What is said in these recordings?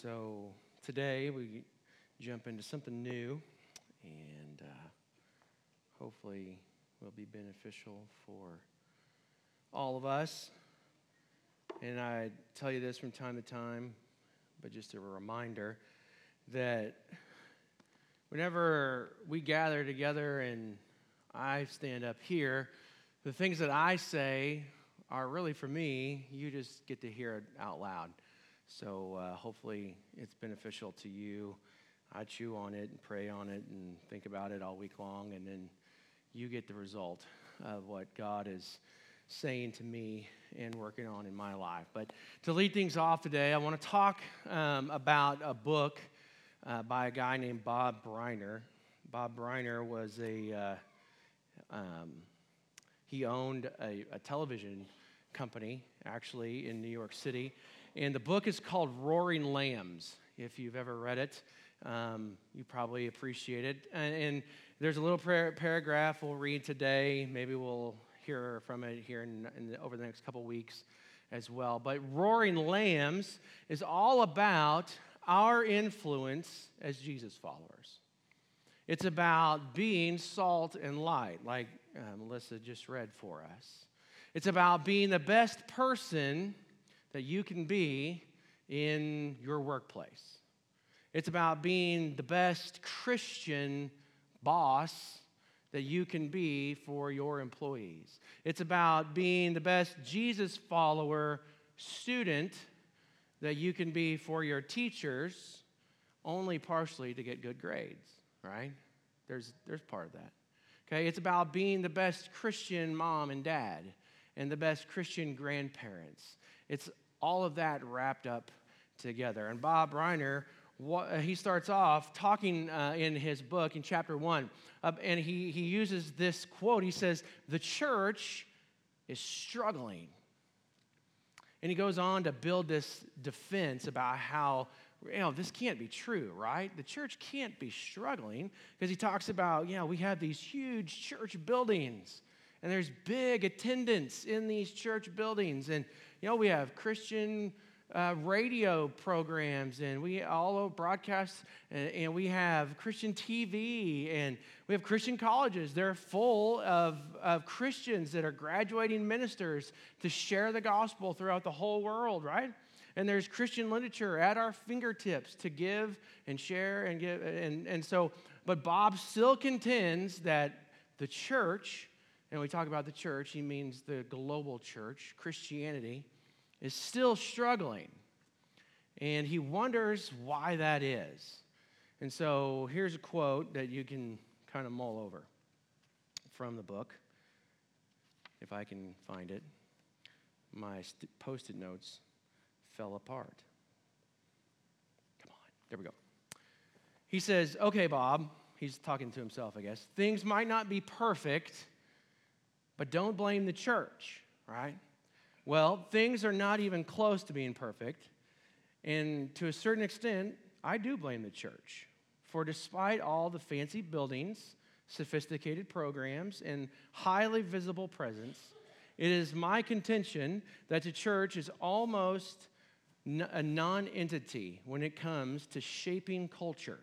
So today we jump into something new and uh, hopefully will be beneficial for all of us. And I tell you this from time to time, but just a reminder that whenever we gather together and I stand up here, the things that I say are really for me. You just get to hear it out loud. So uh, hopefully it's beneficial to you. I chew on it and pray on it and think about it all week long, and then you get the result of what God is saying to me and working on in my life. But to lead things off today, I want to talk um, about a book uh, by a guy named Bob Briner. Bob Briner was a, uh, um, he owned a, a television company actually in New York City. And the book is called Roaring Lambs. If you've ever read it, um, you probably appreciate it. And, and there's a little par- paragraph we'll read today. Maybe we'll hear from it here in, in the, over the next couple weeks as well. But Roaring Lambs is all about our influence as Jesus followers. It's about being salt and light, like uh, Melissa just read for us. It's about being the best person that you can be in your workplace. It's about being the best Christian boss that you can be for your employees. It's about being the best Jesus follower student that you can be for your teachers, only partially to get good grades, right? There's, there's part of that. Okay, it's about being the best Christian mom and dad and the best Christian grandparents. It's all of that wrapped up together. And Bob Briner, he starts off talking uh, in his book in chapter one, uh, and he, he uses this quote. He says, The church is struggling. And he goes on to build this defense about how you know, this can't be true, right? The church can't be struggling because he talks about, you know, we have these huge church buildings and there's big attendance in these church buildings. And, you know, we have Christian uh, radio programs and we all broadcast and, and, we have Christian TV and we have Christian colleges. They're full of, of Christians that are graduating ministers to share the gospel throughout the whole world, right? And there's Christian literature at our fingertips to give and share and give. And, and so, but Bob still contends that the church and we talk about the church, he means the global church, Christianity, is still struggling. And he wonders why that is. And so here's a quote that you can kind of mull over from the book, if I can find it. My st- post it notes fell apart. Come on, there we go. He says, Okay, Bob, he's talking to himself, I guess. Things might not be perfect but don't blame the church, right? Well, things are not even close to being perfect. And to a certain extent, I do blame the church. For despite all the fancy buildings, sophisticated programs, and highly visible presence, it is my contention that the church is almost a non entity when it comes to shaping culture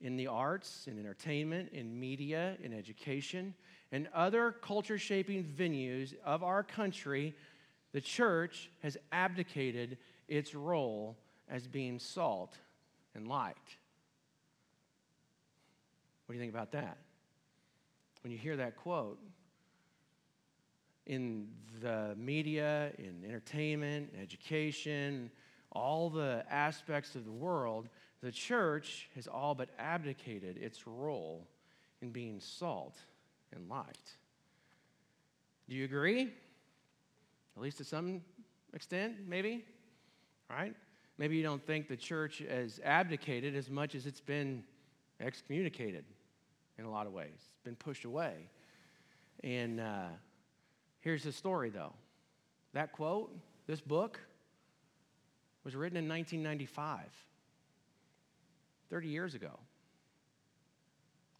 in the arts, in entertainment, in media, in education, and other culture shaping venues of our country, the church has abdicated its role as being salt and light. What do you think about that? When you hear that quote, in the media, in entertainment, education, all the aspects of the world, the church has all but abdicated its role in being salt and light. Do you agree? At least to some extent, maybe? Right? Maybe you don't think the church has abdicated as much as it's been excommunicated in a lot of ways. It's been pushed away. And uh, here's the story, though. That quote, this book, was written in 1995, 30 years ago.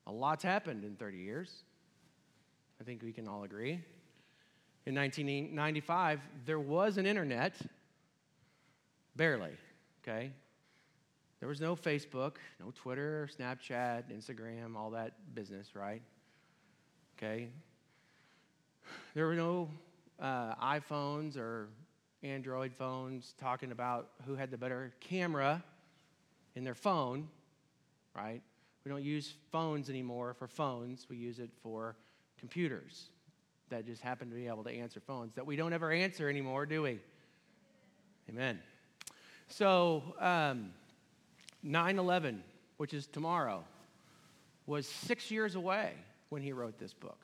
A lot's happened in 30 years. I think we can all agree. In 1995, there was an internet, barely. okay? There was no Facebook, no Twitter, Snapchat, Instagram, all that business, right? Okay? There were no uh, iPhones or Android phones talking about who had the better camera in their phone, right? We don't use phones anymore for phones, we use it for computers that just happen to be able to answer phones that we don't ever answer anymore, do we? Amen. So, um, 9 11, which is tomorrow, was six years away when he wrote this book.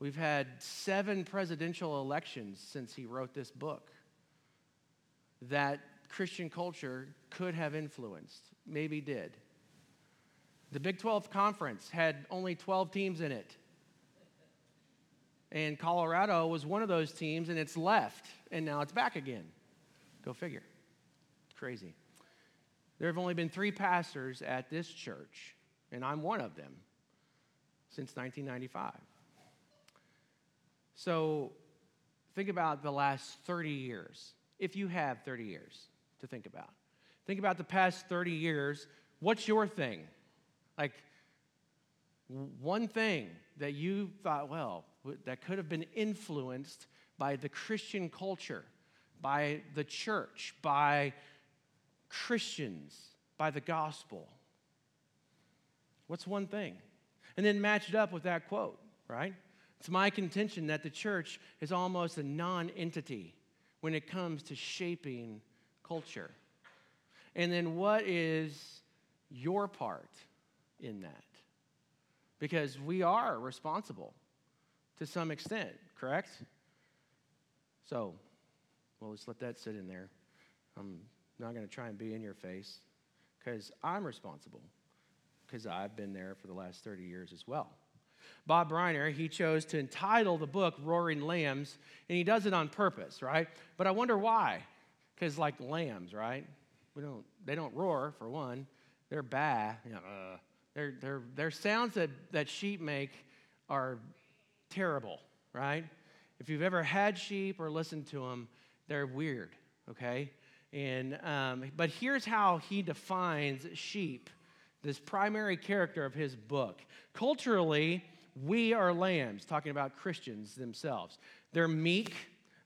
We've had seven presidential elections since he wrote this book that Christian culture could have influenced, maybe did. The Big 12 conference had only 12 teams in it. And Colorado was one of those teams, and it's left, and now it's back again. Go figure. Crazy. There have only been three pastors at this church, and I'm one of them, since 1995. So think about the last 30 years, if you have 30 years to think about. Think about the past 30 years. What's your thing? Like, one thing that you thought, well, that could have been influenced by the Christian culture, by the church, by Christians, by the gospel. What's one thing? And then match it up with that quote, right? It's my contention that the church is almost a non entity when it comes to shaping culture. And then what is your part in that? Because we are responsible to some extent, correct? So, well, let's let that sit in there. I'm not going to try and be in your face because I'm responsible because I've been there for the last 30 years as well. Bob Briner, he chose to entitle the book Roaring Lambs, and he does it on purpose, right? But I wonder why. Because, like lambs, right? We don't, they don't roar, for one. They're bad. You know, uh, they're, they're, they're sounds that, that sheep make are terrible, right? If you've ever had sheep or listened to them, they're weird, okay? And, um, but here's how he defines sheep, this primary character of his book. Culturally, we are lambs, talking about Christians themselves. They're meek,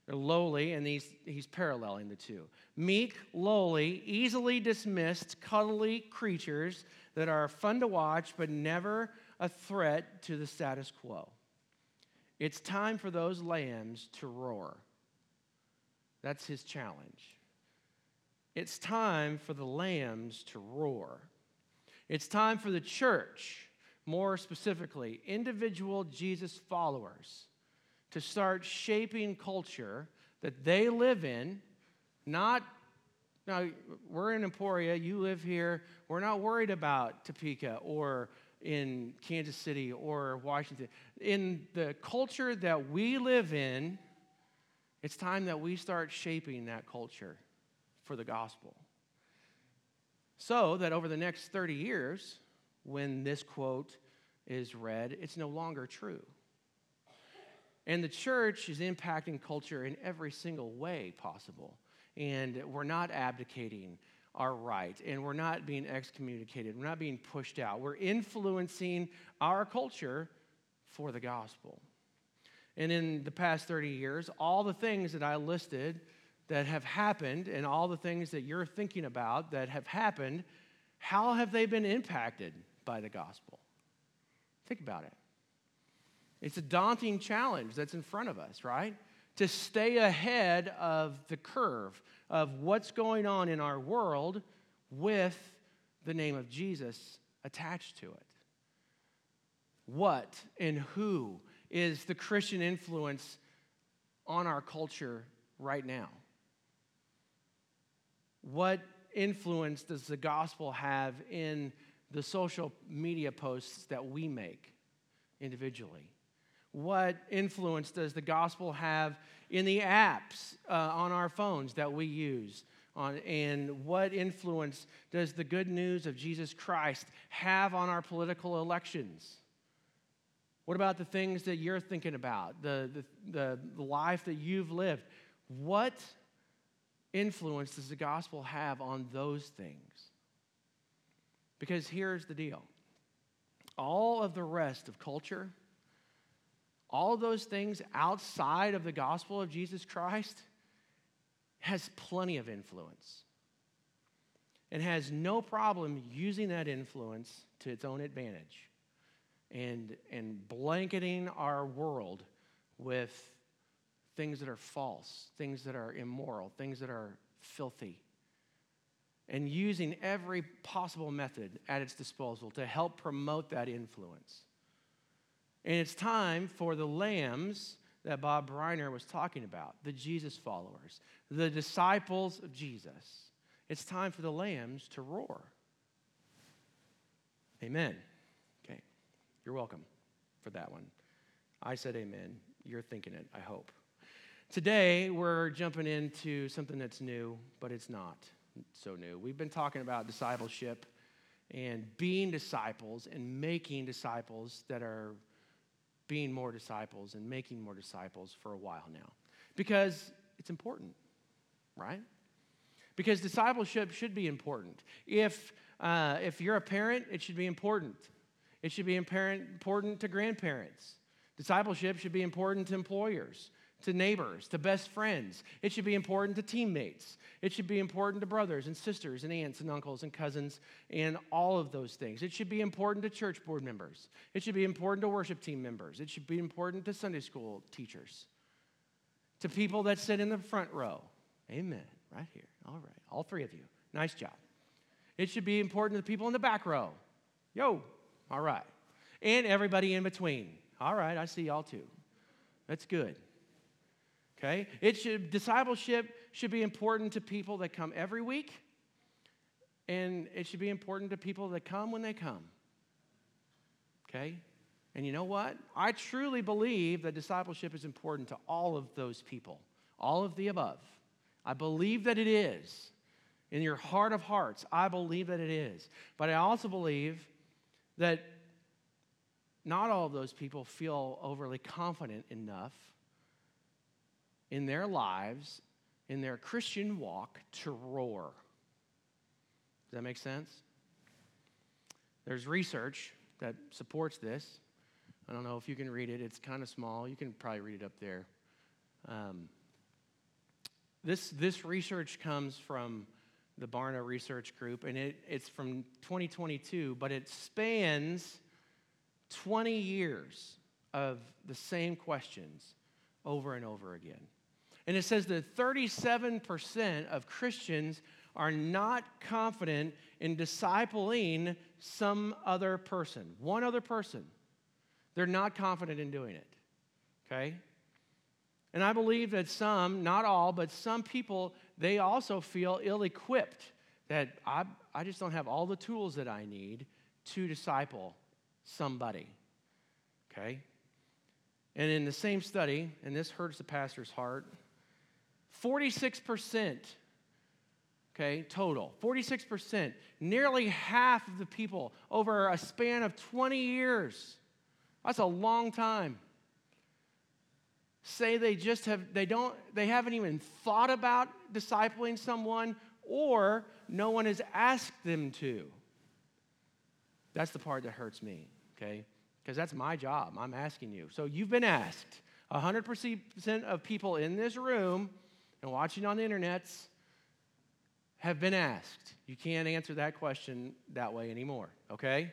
they're lowly, and he's, he's paralleling the two. Meek, lowly, easily dismissed, cuddly creatures that are fun to watch, but never a threat to the status quo. It's time for those lambs to roar. That's his challenge. It's time for the lambs to roar. It's time for the church more specifically, individual Jesus followers to start shaping culture that they live in, not now we're in Emporia, you live here. We're not worried about Topeka or in Kansas City or Washington. In the culture that we live in, it's time that we start shaping that culture for the gospel. So that over the next 30 years, when this quote is read, it's no longer true. And the church is impacting culture in every single way possible. And we're not abdicating our right, and we're not being excommunicated, we're not being pushed out. We're influencing our culture for the gospel. And in the past 30 years, all the things that I listed that have happened, and all the things that you're thinking about that have happened, how have they been impacted? by the gospel. Think about it. It's a daunting challenge that's in front of us, right? To stay ahead of the curve of what's going on in our world with the name of Jesus attached to it. What and who is the Christian influence on our culture right now? What influence does the gospel have in the social media posts that we make individually? What influence does the gospel have in the apps uh, on our phones that we use? On, and what influence does the good news of Jesus Christ have on our political elections? What about the things that you're thinking about, the, the, the life that you've lived? What influence does the gospel have on those things? Because here's the deal all of the rest of culture, all those things outside of the gospel of Jesus Christ, has plenty of influence and has no problem using that influence to its own advantage and, and blanketing our world with things that are false, things that are immoral, things that are filthy, and using every possible method at its disposal to help promote that influence. And it's time for the lambs that Bob Briner was talking about, the Jesus followers, the disciples of Jesus. It's time for the lambs to roar. Amen. Okay. You're welcome for that one. I said amen. You're thinking it, I hope. Today, we're jumping into something that's new, but it's not so new. We've been talking about discipleship and being disciples and making disciples that are being more disciples and making more disciples for a while now because it's important, right? Because discipleship should be important. If, uh, if you're a parent, it should be important. It should be important to grandparents. Discipleship should be important to employers to neighbors, to best friends. It should be important to teammates. It should be important to brothers and sisters and aunts and uncles and cousins and all of those things. It should be important to church board members. It should be important to worship team members. It should be important to Sunday school teachers, to people that sit in the front row. Amen. Right here. All right. All three of you. Nice job. It should be important to the people in the back row. Yo. All right. And everybody in between. All right. I see y'all too. That's good. Okay? It should discipleship should be important to people that come every week, and it should be important to people that come when they come. Okay? And you know what? I truly believe that discipleship is important to all of those people, all of the above. I believe that it is. In your heart of hearts, I believe that it is. But I also believe that not all of those people feel overly confident enough in their lives, in their Christian walk, to roar. Does that make sense? There's research that supports this. I don't know if you can read it, it's kind of small. You can probably read it up there. Um, this, this research comes from the Barna Research Group, and it, it's from 2022, but it spans 20 years of the same questions over and over again. And it says that 37% of Christians are not confident in discipling some other person, one other person. They're not confident in doing it. Okay? And I believe that some, not all, but some people, they also feel ill equipped that I, I just don't have all the tools that I need to disciple somebody. Okay? And in the same study, and this hurts the pastor's heart, 46%, okay, total. 46%. Nearly half of the people over a span of 20 years. That's a long time. Say they just have, they don't, they haven't even thought about discipling someone or no one has asked them to. That's the part that hurts me, okay? Because that's my job. I'm asking you. So you've been asked. 100% of people in this room and watching on the internets have been asked. You can't answer that question that way anymore, okay?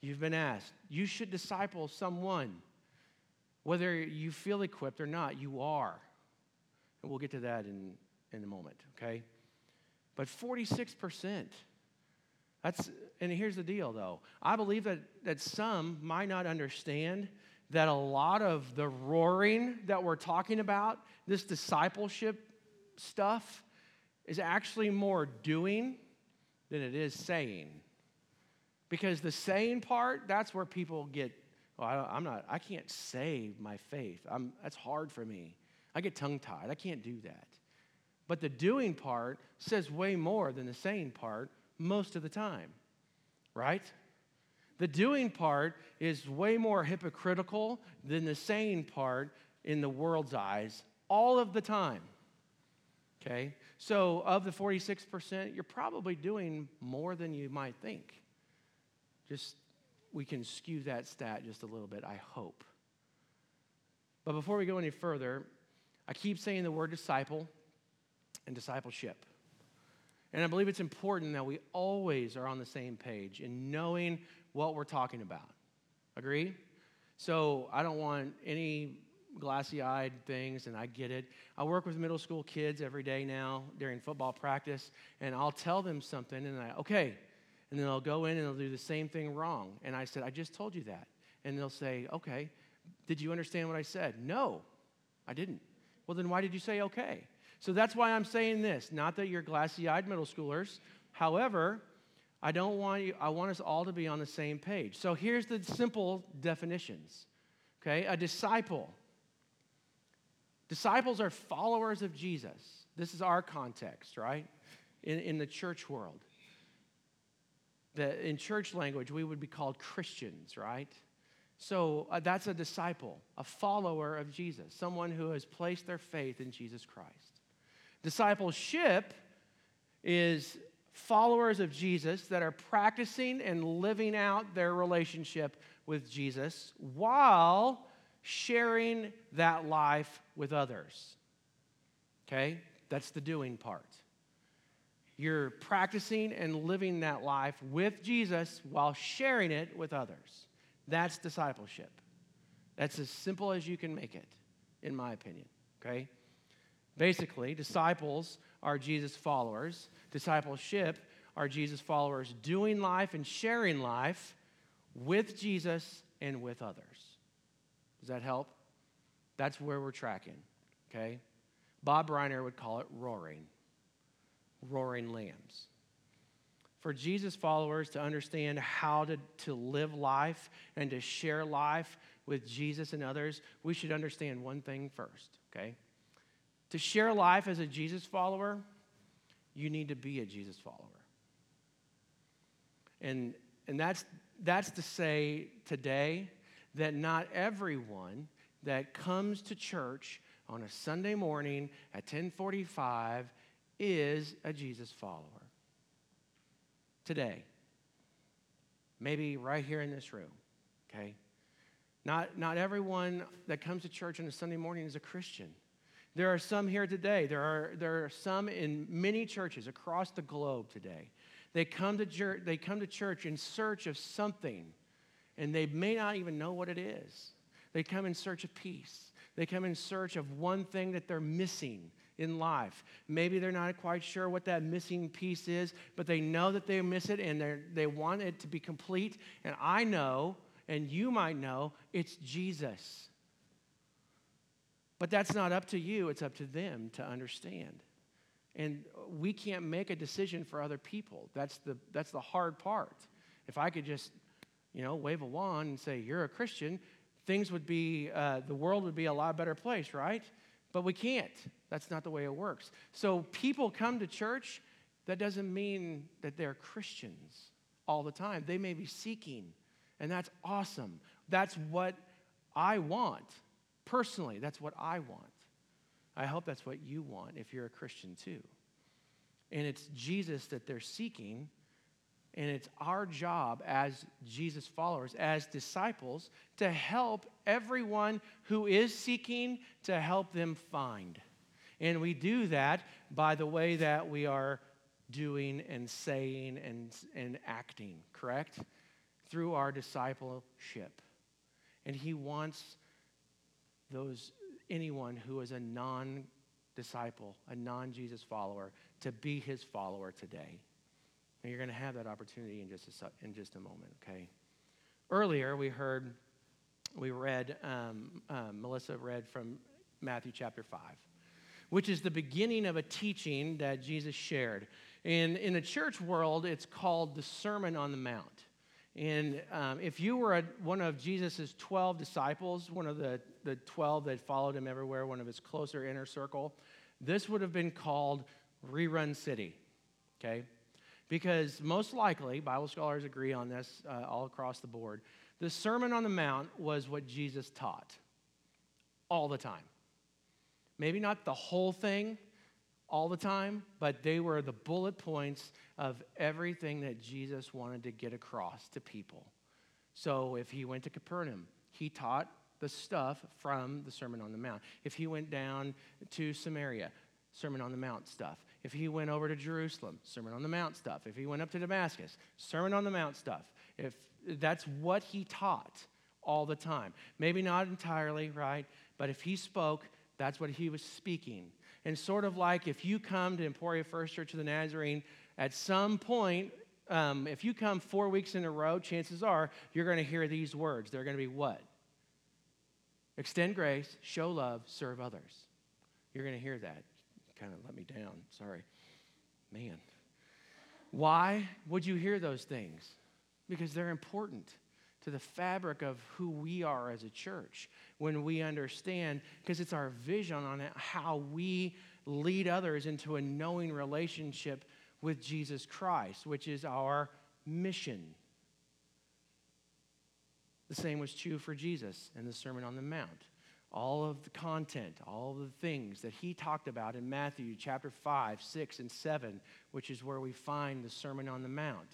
You've been asked. You should disciple someone. Whether you feel equipped or not, you are. And we'll get to that in, in a moment, okay? But 46%. That's, and here's the deal though. I believe that, that some might not understand that a lot of the roaring that we're talking about, this discipleship stuff is actually more doing than it is saying. Because the saying part, that's where people get, oh, I, am not, I can't say my faith. I'm, that's hard for me. I get tongue tied. I can't do that. But the doing part says way more than the saying part most of the time, right? The doing part is way more hypocritical than the saying part in the world's eyes all of the time. Okay? So, of the 46%, you're probably doing more than you might think. Just, we can skew that stat just a little bit, I hope. But before we go any further, I keep saying the word disciple and discipleship. And I believe it's important that we always are on the same page in knowing what we're talking about. Agree? So I don't want any glassy eyed things, and I get it. I work with middle school kids every day now during football practice, and I'll tell them something, and I, okay. And then they'll go in and they'll do the same thing wrong. And I said, I just told you that. And they'll say, okay. Did you understand what I said? No, I didn't. Well, then why did you say okay? So that's why I'm saying this. Not that you're glassy eyed middle schoolers. However, I don't want you, I want us all to be on the same page. So here's the simple definitions. Okay, a disciple. Disciples are followers of Jesus. This is our context, right? In, in the church world. The, in church language, we would be called Christians, right? So uh, that's a disciple, a follower of Jesus, someone who has placed their faith in Jesus Christ. Discipleship is followers of Jesus that are practicing and living out their relationship with Jesus while sharing that life with others. Okay? That's the doing part. You're practicing and living that life with Jesus while sharing it with others. That's discipleship. That's as simple as you can make it, in my opinion. Okay? Basically, disciples are Jesus followers. Discipleship are Jesus followers doing life and sharing life with Jesus and with others. Does that help? That's where we're tracking, okay? Bob Briner would call it roaring, roaring lambs. For Jesus followers to understand how to, to live life and to share life with Jesus and others, we should understand one thing first, okay? To share life as a Jesus follower, you need to be a Jesus follower. And, and that's, that's to say today that not everyone that comes to church on a Sunday morning at 1045 is a Jesus follower. Today. Maybe right here in this room, okay? Not, not everyone that comes to church on a Sunday morning is a Christian. There are some here today. There are, there are some in many churches across the globe today. They come, to they come to church in search of something, and they may not even know what it is. They come in search of peace. They come in search of one thing that they're missing in life. Maybe they're not quite sure what that missing piece is, but they know that they miss it and they want it to be complete. And I know, and you might know, it's Jesus. But that's not up to you, it's up to them to understand. And we can't make a decision for other people. That's the, that's the hard part. If I could just, you know, wave a wand and say, you're a Christian, things would be, uh, the world would be a lot better place, right? But we can't. That's not the way it works. So people come to church, that doesn't mean that they're Christians all the time. They may be seeking, and that's awesome. That's what I want. Personally, that's what I want. I hope that's what you want if you're a Christian too. And it's Jesus that they're seeking, and it's our job as Jesus followers, as disciples, to help everyone who is seeking to help them find. And we do that by the way that we are doing and saying and, and acting, correct? Through our discipleship. And He wants those anyone who is a non disciple, a non Jesus follower, to be his follower today. And you're going to have that opportunity in just a, in just a moment, okay? Earlier, we heard, we read, um, um, Melissa read from Matthew chapter 5, which is the beginning of a teaching that Jesus shared. And in the church world, it's called the Sermon on the Mount. And um, if you were a, one of Jesus' 12 disciples, one of the, the 12 that followed him everywhere, one of his closer inner circle, this would have been called Rerun City, okay? Because most likely, Bible scholars agree on this uh, all across the board, the Sermon on the Mount was what Jesus taught all the time. Maybe not the whole thing all the time, but they were the bullet points of everything that Jesus wanted to get across to people. So if he went to Capernaum, he taught the stuff from the Sermon on the Mount. If he went down to Samaria, Sermon on the Mount stuff. If he went over to Jerusalem, Sermon on the Mount stuff. If he went up to Damascus, Sermon on the Mount stuff. If that's what he taught all the time. Maybe not entirely, right? But if he spoke, that's what he was speaking. And sort of like if you come to Emporia First Church of the Nazarene, at some point, um, if you come four weeks in a row, chances are you're going to hear these words. They're going to be what? Extend grace, show love, serve others. You're going to hear that. Kind of let me down. Sorry. Man. Why would you hear those things? Because they're important to the fabric of who we are as a church when we understand, because it's our vision on how we lead others into a knowing relationship with Jesus Christ, which is our mission. The same was true for Jesus in the Sermon on the Mount. All of the content, all the things that he talked about in Matthew chapter 5, 6, and 7, which is where we find the Sermon on the Mount,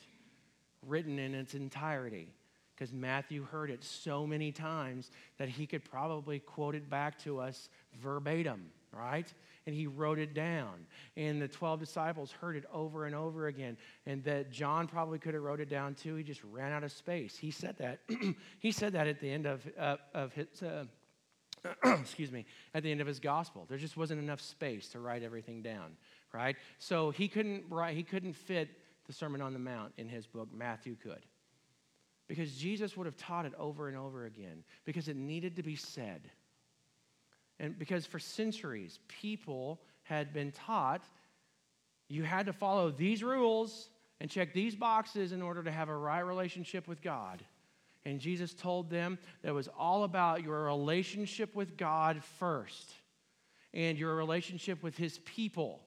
written in its entirety because Matthew heard it so many times that he could probably quote it back to us verbatim, right? And he wrote it down. And the 12 disciples heard it over and over again. And that John probably could have wrote it down too. He just ran out of space. He said that. he said that at the end of, uh, of his. Uh, excuse me, at the end of his gospel. There just wasn't enough space to write everything down, right? So he couldn't write, he couldn't fit the Sermon on the Mount in his book. Matthew could because Jesus would have taught it over and over again because it needed to be said. And because for centuries, people had been taught you had to follow these rules and check these boxes in order to have a right relationship with God. And Jesus told them that it was all about your relationship with God first and your relationship with His people,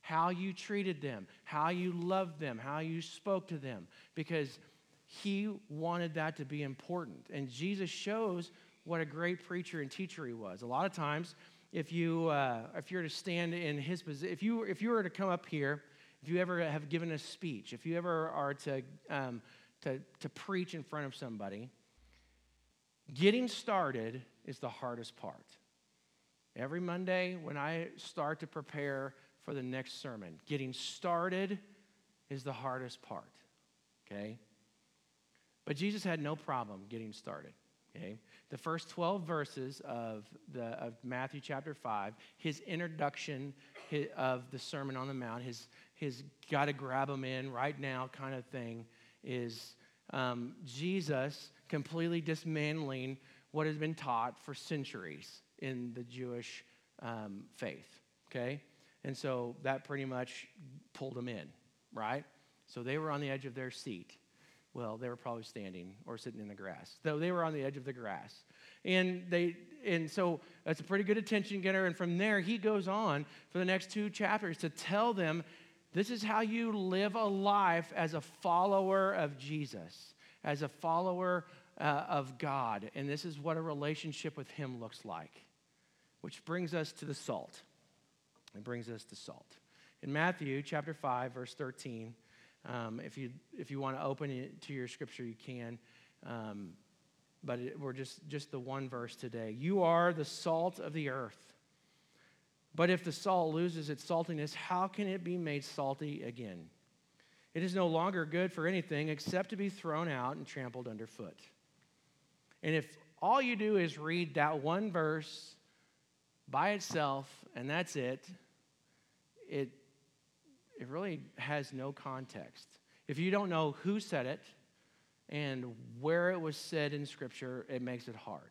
how you treated them, how you loved them, how you spoke to them. Because he wanted that to be important. And Jesus shows what a great preacher and teacher he was. A lot of times, if you uh, if you were to stand in his position, if you if you were to come up here, if you ever have given a speech, if you ever are to um, to to preach in front of somebody, getting started is the hardest part. Every Monday when I start to prepare for the next sermon, getting started is the hardest part. Okay. But Jesus had no problem getting started. Okay? The first 12 verses of, the, of Matthew chapter 5, his introduction of the Sermon on the Mount, his, his got to grab them in right now kind of thing, is um, Jesus completely dismantling what has been taught for centuries in the Jewish um, faith. Okay? And so that pretty much pulled them in, right? So they were on the edge of their seat. Well, they were probably standing or sitting in the grass, though they were on the edge of the grass. And they and so that's a pretty good attention getter. And from there, he goes on for the next two chapters to tell them this is how you live a life as a follower of Jesus, as a follower uh, of God. And this is what a relationship with him looks like. Which brings us to the salt. It brings us to salt. In Matthew chapter 5, verse 13, um, if you if you want to open it to your scripture, you can. Um, but it, we're just just the one verse today. You are the salt of the earth. But if the salt loses its saltiness, how can it be made salty again? It is no longer good for anything except to be thrown out and trampled underfoot. And if all you do is read that one verse by itself and that's it, it it really has no context. If you don't know who said it and where it was said in Scripture, it makes it hard.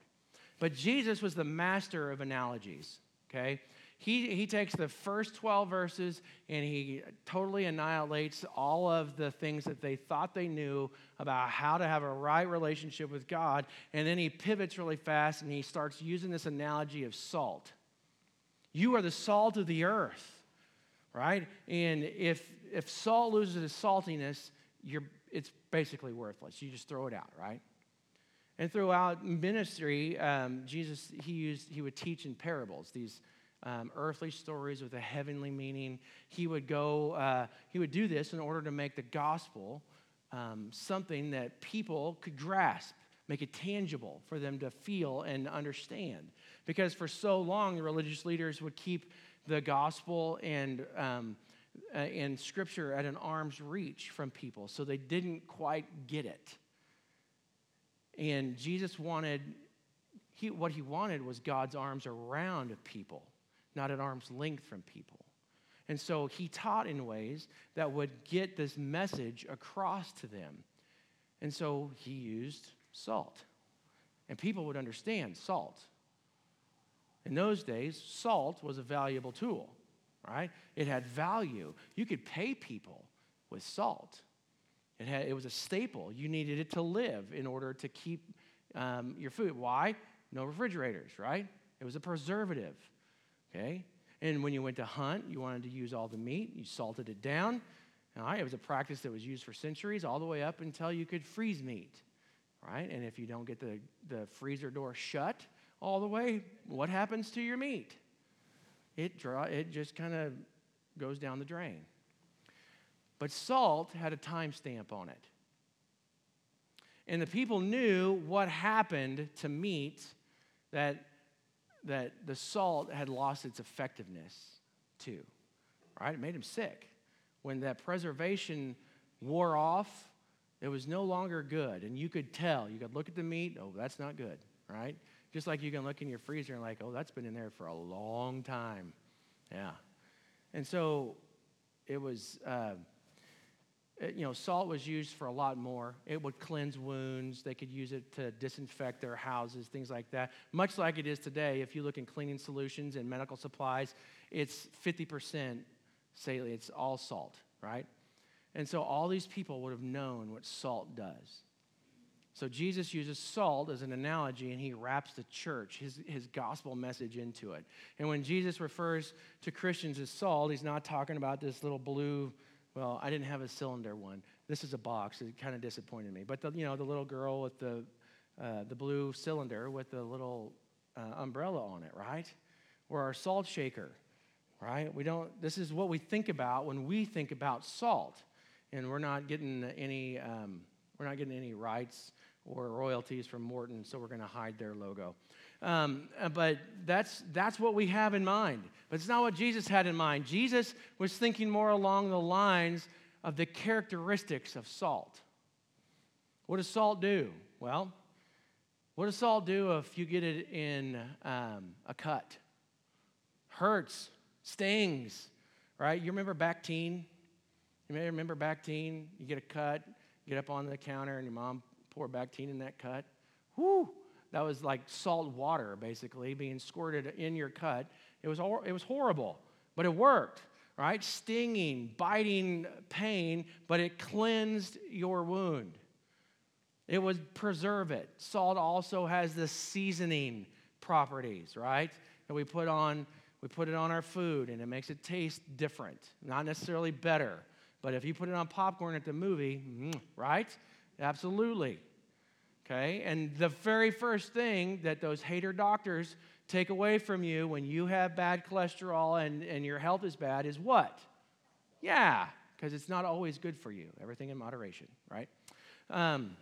But Jesus was the master of analogies, okay? He, he takes the first 12 verses and he totally annihilates all of the things that they thought they knew about how to have a right relationship with God. And then he pivots really fast and he starts using this analogy of salt. You are the salt of the earth right? And if if salt loses its saltiness, you're, it's basically worthless. You just throw it out, right? And throughout ministry, um, Jesus he used he would teach in parables these um, earthly stories with a heavenly meaning. He would go, uh, he would do this in order to make the gospel um, something that people could grasp, make it tangible for them to feel and understand. Because for so long, the religious leaders would keep the gospel and um, uh, and scripture at an arm's reach from people, so they didn't quite get it. And Jesus wanted, he, what he wanted was God's arms around people, not at arm's length from people. And so he taught in ways that would get this message across to them. And so he used salt. And people would understand salt. In those days, salt was a valuable tool, right? It had value. You could pay people with salt. It, had, it was a staple. You needed it to live in order to keep um, your food. Why? No refrigerators, right? It was a preservative, okay? And when you went to hunt, you wanted to use all the meat, you salted it down. All right, it was a practice that was used for centuries, all the way up until you could freeze meat, right? And if you don't get the, the freezer door shut all the way, what happens to your meat? It, draw, it just kind of goes down the drain. But salt had a timestamp on it. And the people knew what happened to meat that that the salt had lost its effectiveness too, right? It made him sick. When that preservation wore off, it was no longer good. And you could tell. You could look at the meat, oh, that's not good, right? Just like you can look in your freezer and, like, oh, that's been in there for a long time. Yeah. And so it was. Uh, Uh, you know, salt was used for a lot more. It would cleanse wounds. They could use it to disinfect their houses, things like that. Much like it is today, if you look in cleaning solutions and medical supplies, it's 50% say it's all salt, right? And so all these people would have known what salt does. So Jesus uses salt as an analogy and he wraps the church, his, his gospel message into it. And when Jesus refers to Christians as salt, he's not talking about this little blue well, I didn't have a cylinder one. This is a box. It kind of disappointed me. But the, you know, the little girl with the uh, the blue cylinder with the little uh, umbrella on it, right? Or our salt shaker, right? We don't. This is what we think about when we think about salt, and we're not getting any. Um, we're not getting any rights or royalties from Morton, so we're going to hide their logo. Um, uh, but that's, that's what we have in mind. But it's not what Jesus had in mind. Jesus was thinking more along the lines of the characteristics of salt. What does salt do? Well, what does salt do if you get it in um, a cut? Hurts, stings, right? You remember Bactine? You may remember Bactine. You get a cut, get up on the counter, and your mom pour Bactine in that cut. Whoo! That was like salt water, basically, being squirted in your cut. It was, it was horrible, but it worked, right? Stinging, biting pain, but it cleansed your wound. It would preserve it. Salt also has the seasoning properties, right? That we put on, we put it on our food and it makes it taste different. Not necessarily better, but if you put it on popcorn at the movie, mm, right? Absolutely. Okay? And the very first thing that those hater doctors take away from you when you have bad cholesterol and, and your health is bad is what? Yeah, because it's not always good for you. Everything in moderation, right? Um,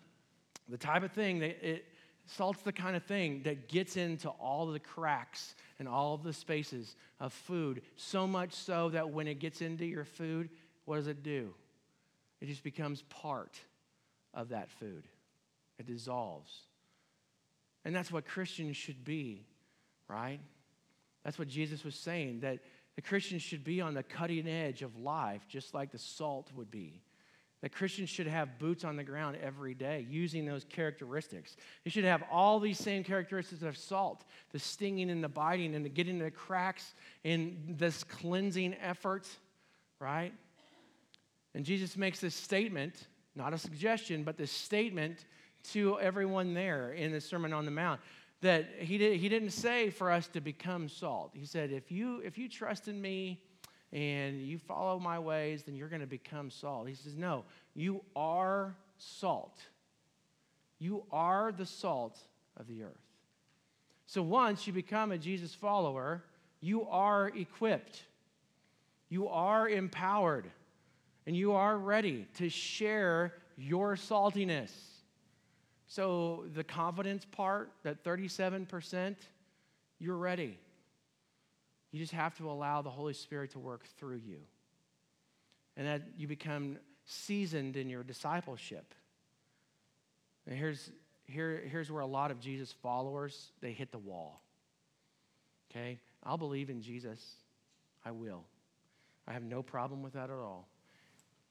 the type of thing that it, salt's the kind of thing that gets into all the cracks and all of the spaces of food, so much so that when it gets into your food, what does it do? It just becomes part of that food. It dissolves. And that's what Christians should be, right? That's what Jesus was saying, that the Christians should be on the cutting edge of life, just like the salt would be. That Christians should have boots on the ground every day using those characteristics. They should have all these same characteristics of salt the stinging and the biting and the getting the cracks in this cleansing effort, right? And Jesus makes this statement, not a suggestion, but this statement to everyone there in the Sermon on the Mount that he, did, he didn't say for us to become salt. He said, if you, if you trust in me and you follow my ways, then you're going to become salt. He says, no, you are salt. You are the salt of the earth. So once you become a Jesus follower, You are equipped, you are empowered, and you are ready to share your saltiness. So, the confidence part, that 37%, you're ready. You just have to allow the Holy Spirit to work through you. And that you become seasoned in your discipleship. And here's, here, here's where a lot of Jesus followers, they hit the wall. Okay? I'll believe in Jesus. I will. I have no problem with that at all.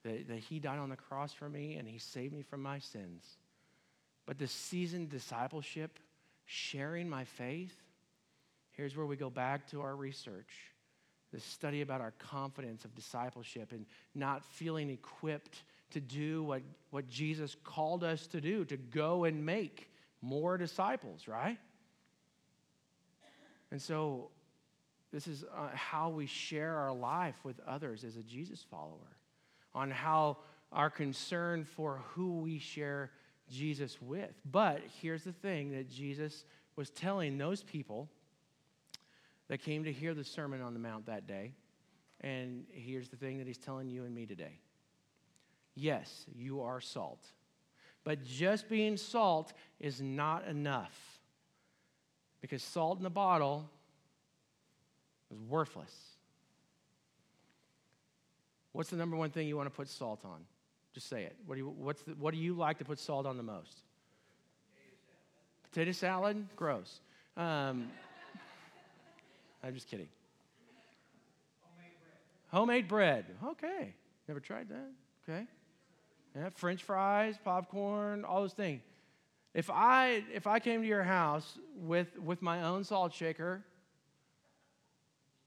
That, that he died on the cross for me and he saved me from my sins. But the seasoned discipleship, sharing my faith, here's where we go back to our research the study about our confidence of discipleship and not feeling equipped to do what, what Jesus called us to do, to go and make more disciples, right? And so, this is uh, how we share our life with others as a Jesus follower, on how our concern for who we share Jesus with. But here's the thing that Jesus was telling those people that came to hear the Sermon on the Mount that day. And here's the thing that he's telling you and me today yes, you are salt. But just being salt is not enough. Because salt in the bottle is worthless. What's the number one thing you want to put salt on? Just say it. What do you, what's the, what do you like to put salt on the most? Potato salad? Potato salad? Gross. Um, I'm just kidding. Homemade bread. Homemade bread. Okay. Never tried that? Okay. Yeah, French fries, popcorn, all those things. If I if I came to your house with with my own salt shaker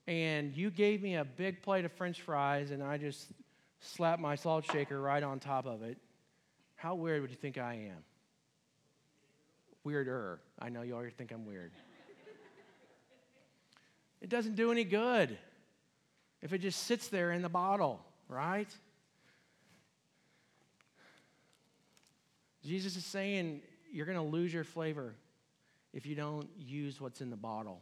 and you gave me a big plate of french fries and I just slapped my salt shaker right on top of it, how weird would you think I am? Weirder. I know you already think I'm weird. it doesn't do any good if it just sits there in the bottle, right? Jesus is saying you're going to lose your flavor if you don't use what's in the bottle.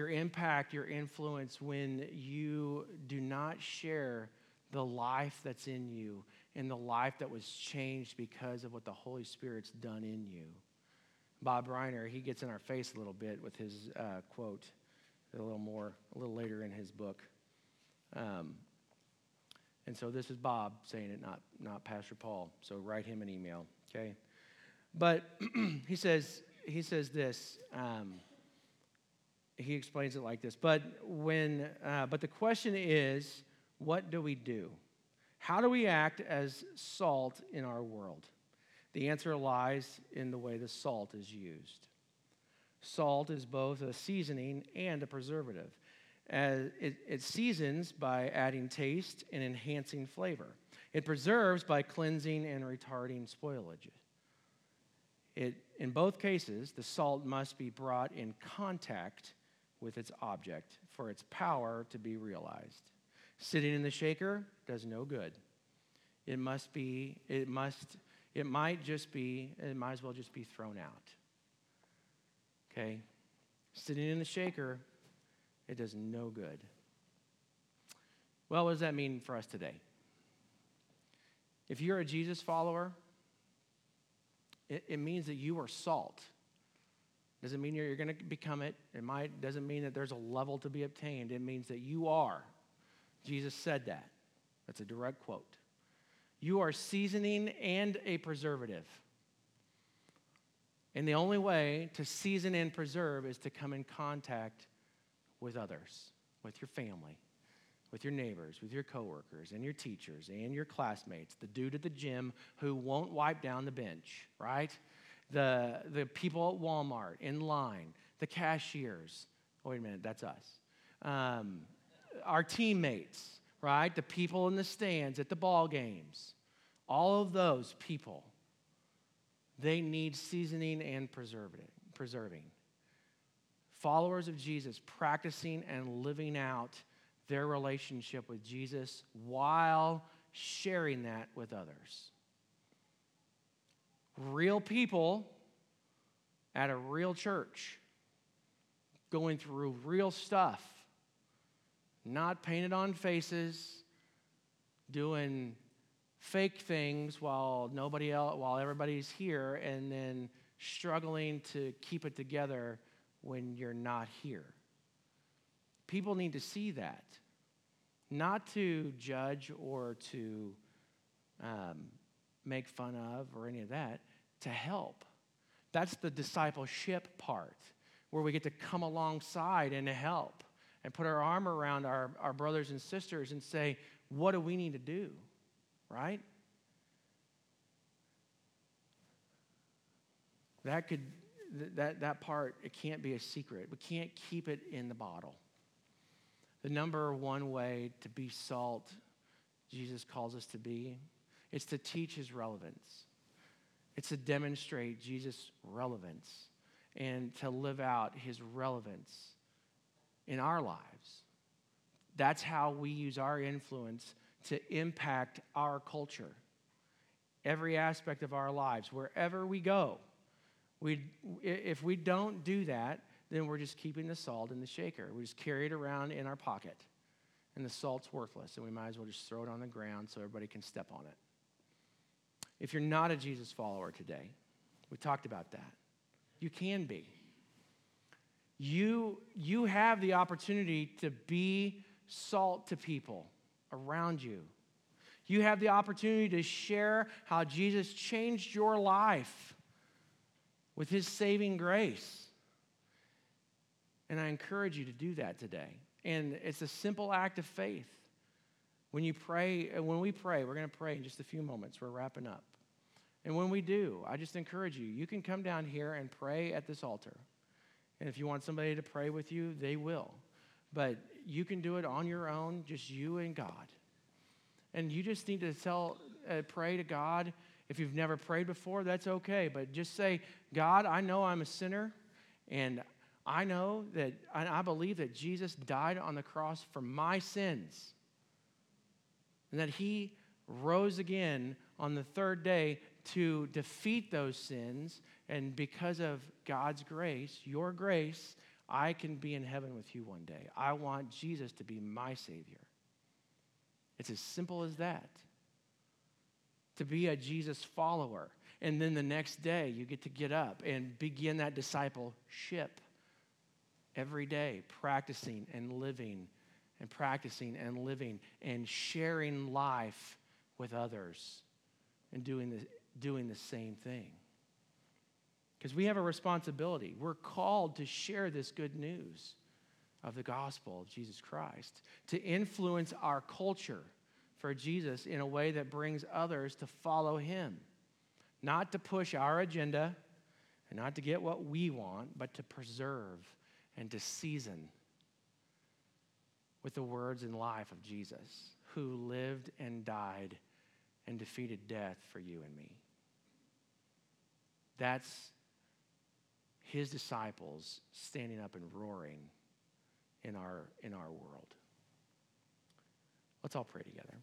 Your impact, your influence, when you do not share the life that's in you and the life that was changed because of what the Holy Spirit's done in you. Bob Briner, he gets in our face a little bit with his uh, quote a little more, a little later in his book. Um, and so this is Bob saying it, not, not Pastor Paul. So write him an email, okay? But he says, he says this. Um, he explains it like this. But when, uh, but the question is, what do we do? How do we act as salt in our world? The answer lies in the way the salt is used. Salt is both a seasoning and a preservative. As it, it seasons by adding taste and enhancing flavor. It preserves by cleansing and retarding spoilage. It, in both cases, the salt must be brought in contact with its object for its power to be realized. Sitting in the shaker does no good. It must be, it must, it might just be, it might as well just be thrown out. Okay? Sitting in the shaker, it does no good. Well, what does that mean for us today? If you're a Jesus follower, it, it means that you are salt. Doesn't mean you're, you're going to become it. It might doesn't mean that there's a level to be obtained. It means that you are. Jesus said that. That's a direct quote. You are seasoning and a preservative. And the only way to season and preserve is to come in contact with others, with your family, with your neighbors, with your coworkers, and your teachers, and your classmates, the dude at the gym who won't wipe down the bench, right? The, the people at Walmart in line, the cashiers. Wait a minute, that's us. Um, our teammates, right? The people in the stands at the ball games. All of those people, they need seasoning and preserving. Followers of Jesus practicing and living out their relationship with Jesus while sharing that with others. Real people at a real church going through real stuff, not painted on faces, doing fake things while nobody else, while everybody's here, and then struggling to keep it together when you're not here. People need to see that, not to judge or to um, make fun of or any of that, to help. That's the discipleship part, where we get to come alongside and help and put our arm around our, our brothers and sisters and say, what do we need to do? Right? That could that that part it can't be a secret. We can't keep it in the bottle. The number one way to be salt Jesus calls us to be, is to teach his relevance. It's to demonstrate Jesus' relevance and to live out his relevance in our lives. That's how we use our influence to impact our culture, every aspect of our lives, wherever we go. We, if we don't do that, then we're just keeping the salt in the shaker. We just carry it around in our pocket, and the salt's worthless, and we might as well just throw it on the ground so everybody can step on it. If you're not a Jesus follower today, we talked about that. You can be. You, you have the opportunity to be salt to people around you. You have the opportunity to share how Jesus changed your life with his saving grace. And I encourage you to do that today. And it's a simple act of faith. When you pray, when we pray, we're going to pray in just a few moments. We're wrapping up. And when we do, I just encourage you, you can come down here and pray at this altar. And if you want somebody to pray with you, they will. But you can do it on your own, just you and God. And you just need to tell, uh, pray to God. If you've never prayed before, that's okay. But just say, God, I know I'm a sinner, and I know that I believe that Jesus died on the cross for my sins, and that he rose again on the third day to defeat those sins. And because of God's grace, your grace, I can be in heaven with you one day. I want Jesus to be my Savior. It's as simple as that. To be a Jesus follower. And then the next day, you get to get up and begin that discipleship every day, practicing and living and practicing and living and sharing life with others and doing the, doing the same thing. Because we have a responsibility. We're called to share this good news of the gospel of Jesus Christ, to influence our culture for Jesus in a way that brings others to follow him. Not to push our agenda and not to get what we want, but to preserve and to season with the words and life of Jesus, who lived and died and defeated death for you and me. That's his disciples standing up and roaring in our, in our world. Let's all pray together.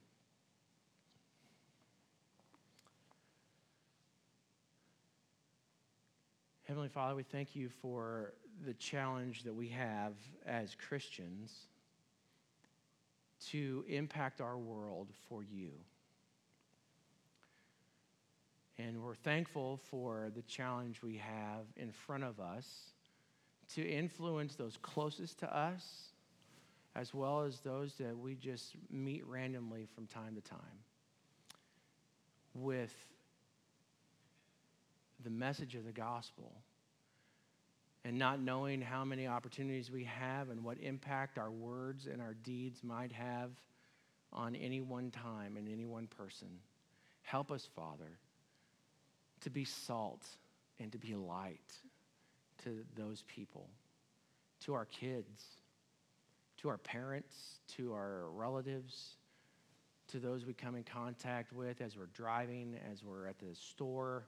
Heavenly Father, we thank you for the challenge that we have as Christians to impact our world for you. And we're thankful for the challenge we have in front of us to influence those closest to us, as well as those that we just meet randomly from time to time, with the message of the gospel. And not knowing how many opportunities we have and what impact our words and our deeds might have on any one time and any one person. Help us, Father to be salt and to be light to those people, to our kids, to our parents, to our relatives, to those we come in contact with as we're driving, as we're at the store,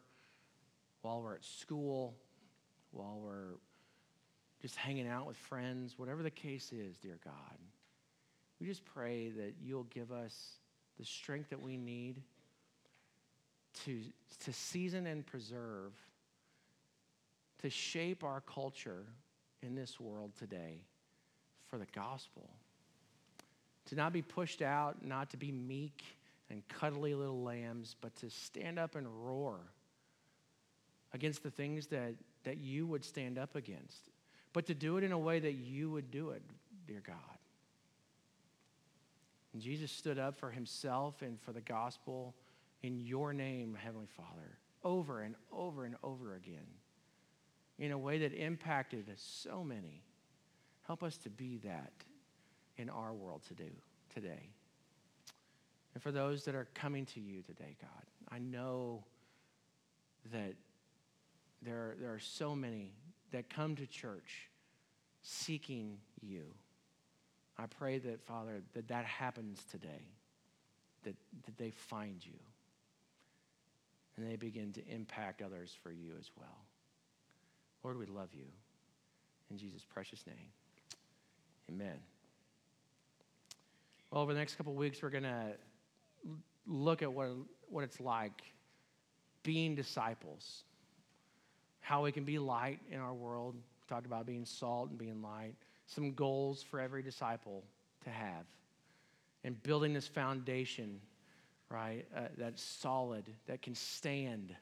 while we're at school, while we're just hanging out with friends, whatever the case is, dear God. We just pray that you'll give us the strength that we need to, to season and preserve, to shape our culture in this world today for the gospel. To not be pushed out, not to be meek and cuddly little lambs, but to stand up and roar against the things that, that you would stand up against, but to do it in a way that you would do it, dear God. And Jesus stood up for himself and for the gospel in your name, Heavenly Father, over and over and over again in a way that impacted so many. Help us to be that in our world to do today. And for those that are coming to you today, God, I know that there, there are so many that come to church seeking you. I pray that, Father, that that happens today, that, that they find you, and they begin to impact others for you as well. Lord, we love you. In Jesus' precious name, amen. Well, over the next couple weeks, we're going to look at what, what it's like being disciples, how we can be light in our world. We talked about being salt and being light, some goals for every disciple to have, and building this foundation, right, uh, that's solid, that can stand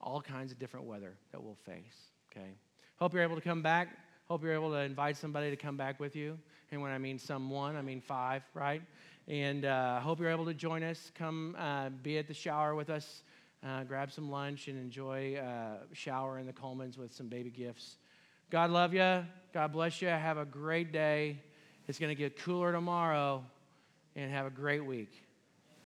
all kinds of different weather that we'll face, okay? Hope you're able to come back. Hope you're able to invite somebody to come back with you. And when I mean someone, I mean five, right? And uh, hope you're able to join us. Come uh, be at the shower with us. Uh, grab some lunch and enjoy uh, shower in the Colemans with some baby gifts. God love you. God bless you. Have a great day. It's going to get cooler tomorrow. And have a great week.